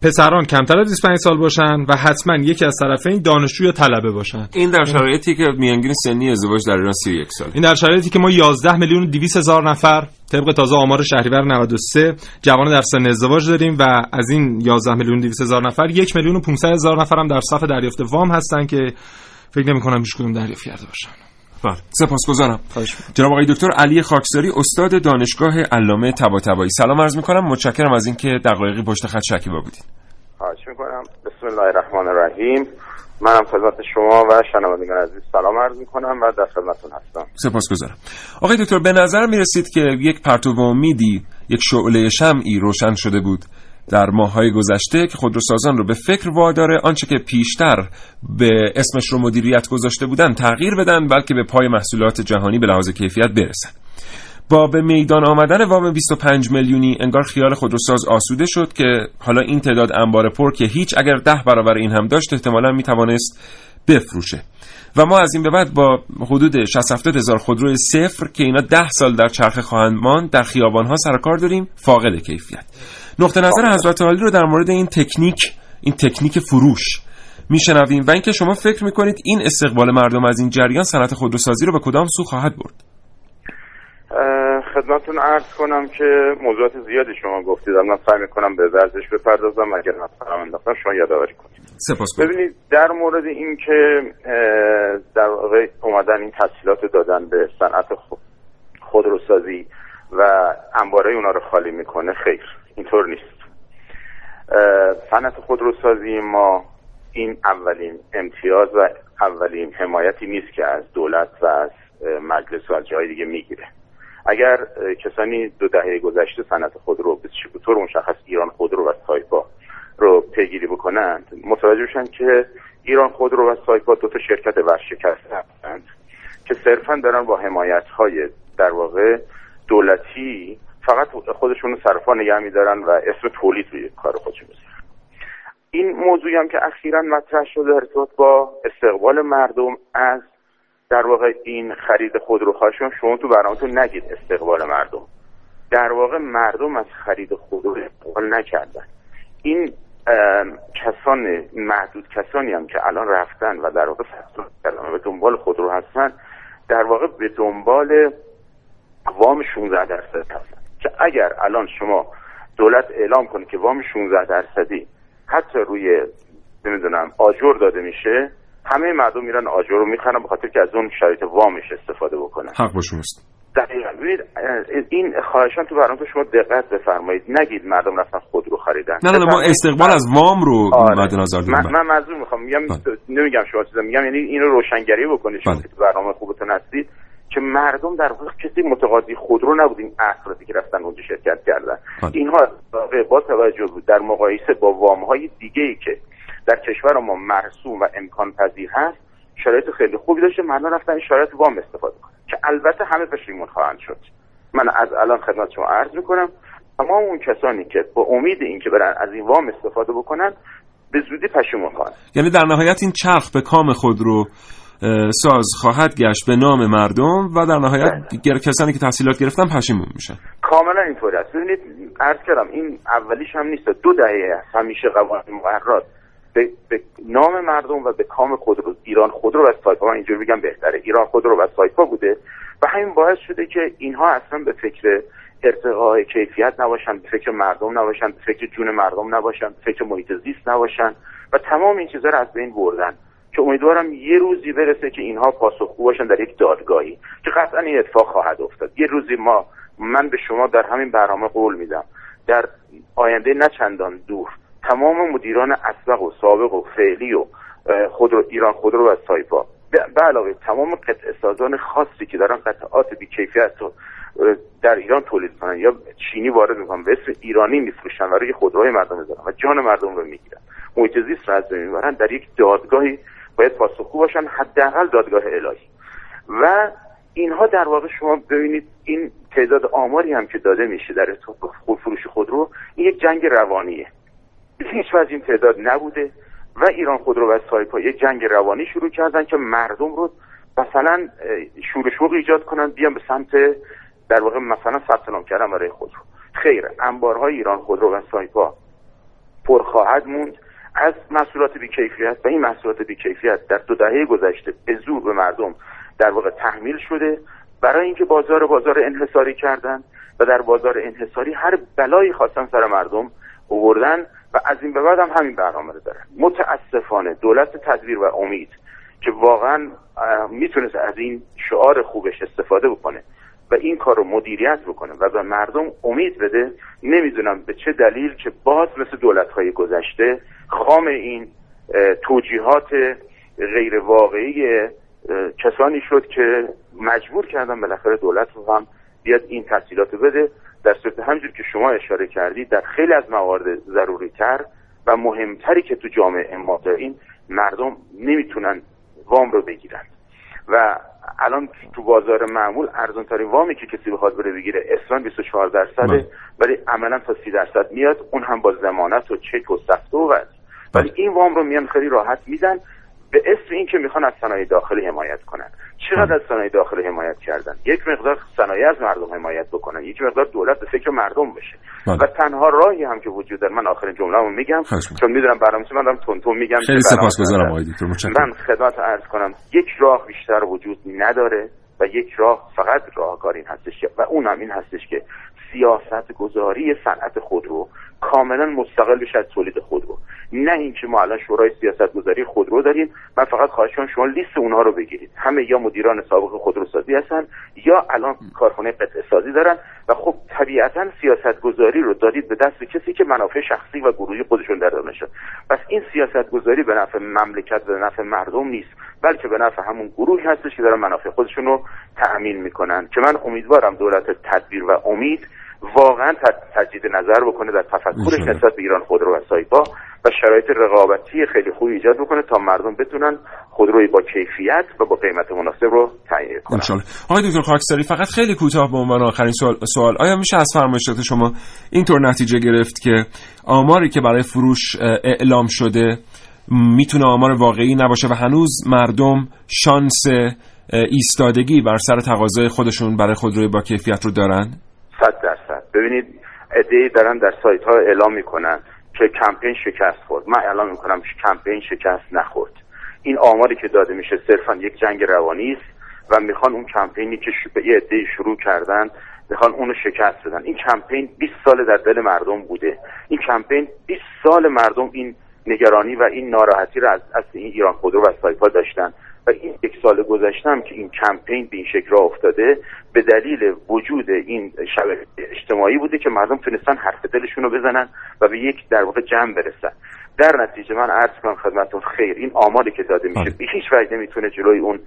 پسران کمتر از 25 سال باشن و حتما یکی از طرفین دانشجو یا طلبه باشن.
این در شرایطی که میانگین سنی ازدواج در ایران 31 سال
این در شرایطی که ما 11 میلیون و 200 هزار نفر طبق تازه آمار شهریور 93 جوان در سن ازدواج داریم و از این 11 میلیون و 200 هزار نفر 1 میلیون و 500 هزار نفر هم در صف دریافت وام هستن که فکر نمی کنم هیچ کدوم دریافت کرده باشن.
بله. سپاسگزارم. جناب آقای دکتر علی خاکساری استاد دانشگاه علامه طباطبایی. سلام عرض می‌کنم. متشکرم از اینکه دقایقی پشت خط شکیبا بودید.
خواهش می‌کنم. بسم الله الرحمن الرحیم. منم خدمت شما و شنوندگان عزیز سلام عرض می‌کنم و در خدمتتون هستم.
سپاسگزارم. آقای دکتر به نظر می‌رسید که یک پرتو امیدی یک شعله شمعی روشن شده بود. در ماههای گذشته که خودروسازان رو به فکر واداره آنچه که پیشتر به اسمش رو مدیریت گذاشته بودن تغییر بدن بلکه به پای محصولات جهانی به لحاظ کیفیت برسن. با به میدان آمدن وام 25 میلیونی انگار خیال خودروساز آسوده شد که حالا این تعداد انبار پر که هیچ اگر ده برابر این هم داشت احتمالا می‌توانست بفروشه. و ما از این به بعد با حدود 60 هزار خودرو صفر که اینا ده سال در چرخه خواهند ماند در خیابان ها سر کار داریم فاقد کیفیت. نقطه نظر حضرت عالی رو در مورد این تکنیک این تکنیک فروش میشنویم و اینکه شما فکر می‌کنید این استقبال مردم از این جریان صنعت خودروسازی رو به کدام سو خواهد برد؟
خدمتتون عرض کنم که موضوعات زیادی شما گفتید. من سعی می‌کنم به ورزش بپردازم. اگر مثلا انداختم شما یادآوری کنید.
سپاس
ببینید در مورد این که در واقع اومدن این تسهیلات دادن به صنعت خودروسازی و انباره اونا رو خالی می‌کنه خیر. اینطور نیست. صنعت خودروسازی ما این اولین امتیاز و اولین حمایتی نیست که از دولت و از مجلس و از جای دیگه می‌گیره. اگر کسانی دو دهه گذشته صنعت خودرو به طور مشخص ایران خودرو و سایپا رو پیگیری بکنند متوجه بشن که ایران خودرو و سایپا دو تا شرکت ورشکسته هستند که صرفا دارن با حمایت های در واقع دولتی فقط خودشون صرفا نگه میدارن و اسم تولید روی کار خودشون می‌ذارن. این موضوعی هم که اخیرا مطرح شده ارتباط با استقبال مردم از در واقع این خرید خودروهاشون شما تو برنامه‌تون نگید استقبال مردم. در واقع مردم از خرید خودرو استقبال نکردن. این کسان محدود کسانی هم که الان رفتن و در واقع به دنبال خودرو هستن در واقع به دنبال وام 16 درصد هستن. که اگر الان شما دولت اعلام کنه که وام 16 درصدی حتی روی نمی‌دونم آجر داده میشه همه مردم میرن آجر رو می‌خرن به خاطر که از اون شرایط وامش استفاده بکنن.
حق با شماست.
دقیقا. این خواهشان تو برنامه شما دقت بفرمایید. نگید مردم رفتن خود رو خریدن.
نه نه ما استقبال از وام رو
آره.
مد نظر
من, من منظور می‌خوام. میگم نمیگم شما چیزا میگم یعنی اینو روشنگری بکنید. شما که تو برنامه خوبتون هستید. که مردم در واقع کسی متقاضی خودرو نبود این افرادی که رفتن اونجا شرکت کردن. اینها با توجه بود در مقایسه با وام های دیگه ای که در کشور ما مرسوم و امکان پذیر هست شرایط خیلی خوبی داشته. مردم رفتن این شرایط وام استفاده کنن. که البته همه پشیمون خواهند شد. من از الان خدمت شما عرض می‌کنم تمام اون کسانی که با امید اینکه برن از این وام استفاده بکنن به زودی پشیمون خواهند.
یعنی در نهایت این چرخ به کام خود رو ساز خواهد گشت به نام مردم و در نهایت گر کسانی که تحصیلات گرفتن پشیمون میشن.
کاملا اینطوری است. ببینید عرض کردم این اولیش هم نیست. دو دهه است. همیشه قوانین مقررات. به, به نام مردم و به کام خودرو ایران خودرو و سایپا. من اینجوری بگم بهتره. ایران خودرو و سایپا بوده. و همین باعث شده که اینها اصلا به فکر ارتقاء کیفیت نباشن به فکر مردم نباشن به فکر جون مردم نباشن به فکر محیط زیست نباشن. و تمام این چیزها رو از بین بردن. که امیدوارم یه روزی برسه که اینها پاسخگو باشن در یک دادگاهی که قطعا این اتفاق خواهد افتاد. یه روزی ما من به شما در همین برنامه قول میدم. در آینده نه چندان دور تمام مدیران اسبق و سابق و فعلی و خودرو ایران خودرو و سایپا. به علاوه تمام قطع سازان خاصی که دارن قطعات بیکیفیت رو در ایران تولید کنن یا چینی وارد می‌کنن به اسم ایرانی میفروشن و روی خودروهای مردم می‌ذارن و جان مردم رو می‌گیرن. محیط زیست رو از بین در یک دادگاهی باید پاسخگو باشن حداقل دادگاه الهی. و اینها در واقع شما ببینید این تعداد آماری هم که داده میشه در فروش خودرو این یک جنگ روانیه. هیچ از این تعداد نبوده و ایران خودرو و سایپا یک جنگ روانی شروع کردن که مردم رو مثلا شور ایجاد کنن بیان به سمت در واقع مثلا ثبت نام کردن برای خودرو. خیر انبارهای ایران خودرو و سایپا پر خواهد موند. از محصولات بیکیفیت و این محصولات بیکیفیت در دو دهه گذشته به زور به مردم در واقع تحمیل شده برای اینکه بازار بازار انحصاری کردن و در بازار انحصاری هر بلایی خواستن سر مردم اووردن و از این به بعد هم همین برنامه رو دارن. متاسفانه دولت تدبیر و امید که واقعا می‌تونست از این شعار خوبش استفاده بکنه. و این کار رو مدیریت بکنه و به مردم امید بده نمی‌دونم به چه دلیل که باز مثل دولت های گذشته خام این توجیهات غیر واقعی کسانی شد که مجبور کردن بالاخره دولت رو هم بیاد این تحصیلات بده. در صورت همجور که شما شما اشاره کردید در خیلی از موارد ضروری تر و مهمتری که تو جامعه ما داریم مردم نمی‌تونن وام رو بگیرن. و الان تو بازار معمول ارزان ترین وامی که کسی بخواد بره بگیره اسران 24 درصده ولی عملا تا 30 درصد میاد. اون هم با ضمانت و چک و سفته و ولی این وام رو میان خیلی راحت میدن. به اسم اینکه می‌خوان از صنایع داخلی حمایت کنن. چقدر از صنایع داخلی حمایت کردن؟ یک مقدار صنایع از مردم حمایت بکنن. یک مقدار دولت به فکر مردم بشه. و تنها راهی هم که وجود داره من آخرین جمله میگم چون می‌دونم برنامه من دارم تون میگم
خیلی سپاسگزارم آقای دکتر. متشکرم.
من خدمت عرض کنم یک راه بیشتر وجود نداره و یک راه فقط راهکار این هستش و اون هم این هستش که سیاست گذاری صنعت خودرو کاملا مستقل بشه از تولید خودرو نه اینکه ما الان شورای سیاست گذاری خودرو داریم. من فقط خواهش کنم شما لیست اونها رو بگیرید. همه یا مدیران سابق خودروسازی هستن یا الان کارخانه قطعه سازی دارن و خب طبیعتا سیاست گذاری رو دادید به دست کسی که منافع شخصی و گروهی خودشون در دانشه پس این سیاست گذاری به نفع مملکت به نفع مردم نیست بلکه به نفع همون گروهی هستش که دارن منافع خودشون رو تأمین می‌کنن. که من امیدوارم دولت تدبیر و امید واقعا تجدید نظر بکنه در تفکرش نسبت به ایران خودرو و سایپا و شرایط رقابتی خیلی خوبی ایجاد بکنه تا مردم بتونن خودروی با کیفیت و با قیمت مناسب رو تهیه کنن.
انشالله آقای دکتر خاکساری فقط خیلی کوتاه به عنوان آخرین سوال, سوال. آیا میشه از فرمایشات شما اینطور نتیجه گرفت که آماری که برای فروش اعلام شده می‌تونه آمار واقعی نباشه و هنوز مردم شانس ایستادگی بر سر تقاضای خودشون برای خودروی با کیفیت رو دارن؟
صد درصد. ببینید ادعی دارن در سایت ها اعلام می‌کنن که کمپین شکست خورد. من اعلام می‌کنم کمپین شکست نخورد. این آماری که داده میشه صرفا یک جنگ روانی است و می‌خوان اون کمپینی که به یه عده شروع کردن می‌خوان اونو شکست بدن. این کمپین 20 سال در دل مردم بوده. این کمپین 20 سال مردم این نگرانی و این ناراحتی رو از, از این ایران خودرو و سایپا داشتن. و این یک سال گذشتم که این کمپین به این شکل راه افتاده به دلیل وجود این شبکه اجتماعی بوده که مردم تونستن حرف دلشون رو بزنن و به یک در واقع جمع برسن. در نتیجه من عرض کنم خدمتتون خیر این آماری که داده میشه به هیچ وجه نمی‌تونه جلوی اون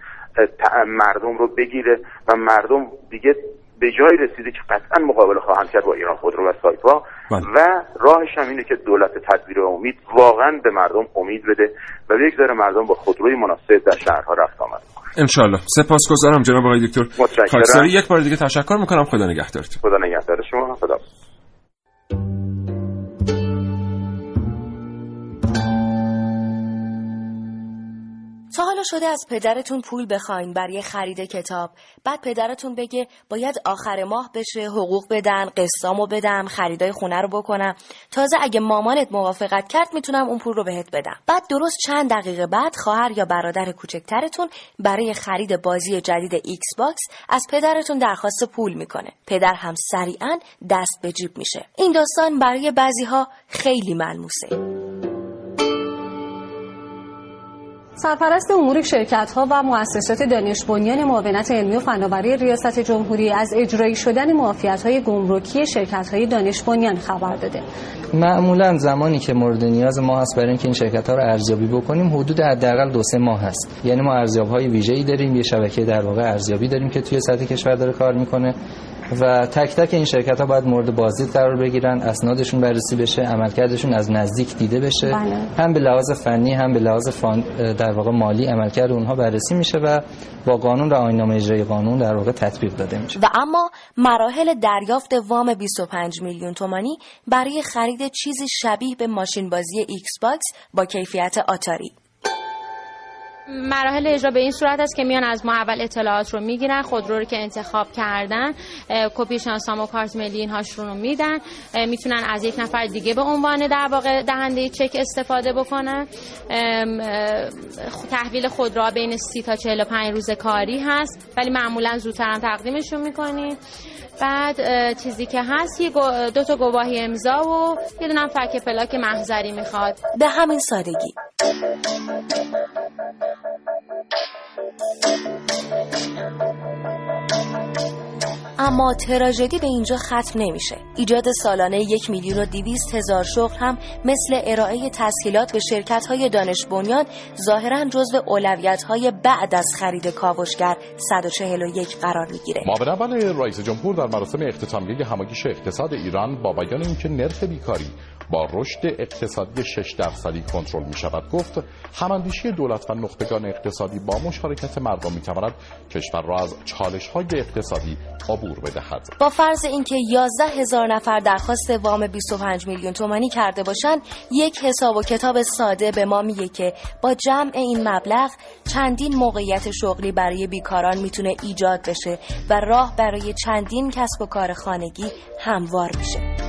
مردم رو بگیره و مردم دیگه به جای رسیده که قطعا مقابله خواهند کرد با ایران خودرو و سایپا. و راهش هم اینه که دولت تدبیر و امید واقعا به مردم امید بده و بگذاره مردم با خودروی مناسب در شهرها رفت آمد.
انشالله سپاسگزارم جناب آقای دکتر خاکساری یک بار دیگه تشکر می‌کنم. خدا نگهدارتون.
خدا نگهدار شما. خدا
تا حالا شده از پدرتون پول بخواین برای خرید کتاب. بعد پدرتون بگه باید آخر ماه بشه حقوق بدن قسطامو بدم خریدای خونه رو بکنم. تازه اگه مامانت موافقت کرد می‌تونم اون پول رو بهت بدم. بعد درست چند دقیقه بعد خواهر یا برادر کوچکترتون برای خرید بازی جدید Xbox از پدرتون درخواست پول می‌کنه. پدر هم سریعا دست به جیب میشه. این داستان برای بعضی ها خیلی ملموسه.
سرپرست امور شرکت ها و مؤسسات دانش بنیان معاونت علمی و فناوری ریاست جمهوری از اجرایی شدن معافیت های گمرکی شرکت های دانش بنیان خبر داده.
معمولا زمانی که مورد نیاز ما هست برای اینکه این شرکت ها رو ارزیابی بکنیم حدود حداقل دو سه ماه هست. یعنی ما ارزیاب های ویژه‌ای داریم یه شبکه در واقع ارزیابی داریم که توی سطح کشور داره کار می‌کنه. و تک تک این شرکت ها باید مورد بازدید قرار بگیرن اسنادشون بررسی بشه عملکردشون از نزدیک دیده بشه.
بله.
هم به لحاظ فنی هم به لحاظ فان در واقع مالی عملکرد اونها بررسی میشه و با قانون و آیین‌نامه اجرای قانون در واقع تطبیق داده میشه.
و اما مراحل دریافت وام 25 میلیون تومانی برای خرید چیزی شبیه به ماشین بازی Xbox با کیفیت آتاری.
مراحل اجرا به این صورت است که میان از ما اول اطلاعات رو می‌گیرن خودرو رو که انتخاب کردن کپی شناسنامه و کارت ملی اینهاشون رو میدن. می‌تونن از یک نفر دیگه به عنوان در واقع دهنده چک استفاده بکنن. تحویل خودرو بین 30 تا 45 روز کاری هست ولی معمولا زودتر هم تقدیمشون می‌کنیم. بعد چیزی که هست یه دو تا گواهی امضا و یه دونم فک پلاک محضری می‌خواد.
به همین سادگی. اما تراژدی به اینجا ختم نمیشه. ایجاد سالانه یک میلیون و دیویست هزار شغل هم مثل ارائه تسهیلات به شرکت های دانش بنیان ظاهرا جزو اولویت های بعد از خرید کاوشگر 141 قرار می‌گیره.
معاون اول رئیس جمهور در مراسم اختتامیه همایش اقتصاد ایران با بیان اینکه نرخ بیکاری با رشد اقتصادی 6 درصدی کنترل می شود گفت هماندیشی دولت و نخبگان اقتصادی با مشارکت مردم می تواند کشور را از چالش های اقتصادی عبور بدهد.
با فرض اینکه 11 هزار نفر درخواست وام 25 میلیون تومانی کرده باشند یک حساب و کتاب ساده به ما میگه که با جمع این مبلغ چندین موقعیت شغلی برای بیکاران می‌تونه ایجاد بشه و راه برای چندین کسب و کار خانگی هموار میشه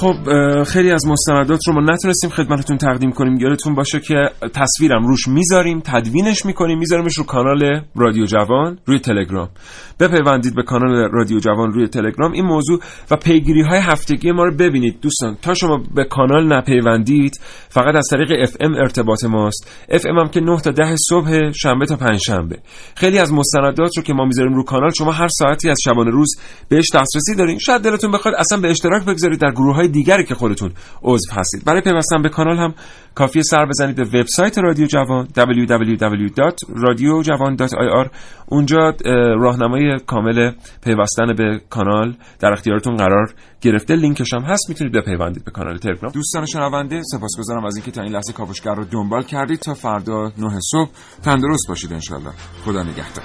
خب خیلی از مستندات رو ما نتونستیم خدمتتون تقدیم کنیم. یادتون باشه که تصویرم روش می‌ذاریم تدوینش می‌کنیم میذاریمش رو کانال رادیو جوان روی تلگرام. بپیوندید به کانال رادیو جوان روی تلگرام این موضوع و پیگیری های هفتگی ما رو ببینید. دوستان تا شما به کانال نپیوندید فقط از طریق FM ارتباط ماست. FM هم که 9 تا 10 صبح شنبه تا پنج شنبه خیلی از مستندات رو که ما می‌ذاریم رو کانال شما هر ساعتی از شبانه روز بهش دسترسی دارین. شاید دلتون بخواد اصلا به اشتراک بگذارید در گروه دیگری که خودتون عضو هستید. برای پیوستن به کانال هم کافی سر بزنید به وبسایت رادیو جوان www.radiojavan.ir اونجا راهنمای کامل پیوستن به کانال در اختیارتون قرار گرفته. لینکش هم هست. می‌تونید بپیوندید به کانال تلگرام. دوستان شنونده سپاسگزارم از اینکه تا این لحظه کاوشگر رو دنبال کردید. تا فردا 9 صبح تندرست باشید انشالله خدا نگهدار.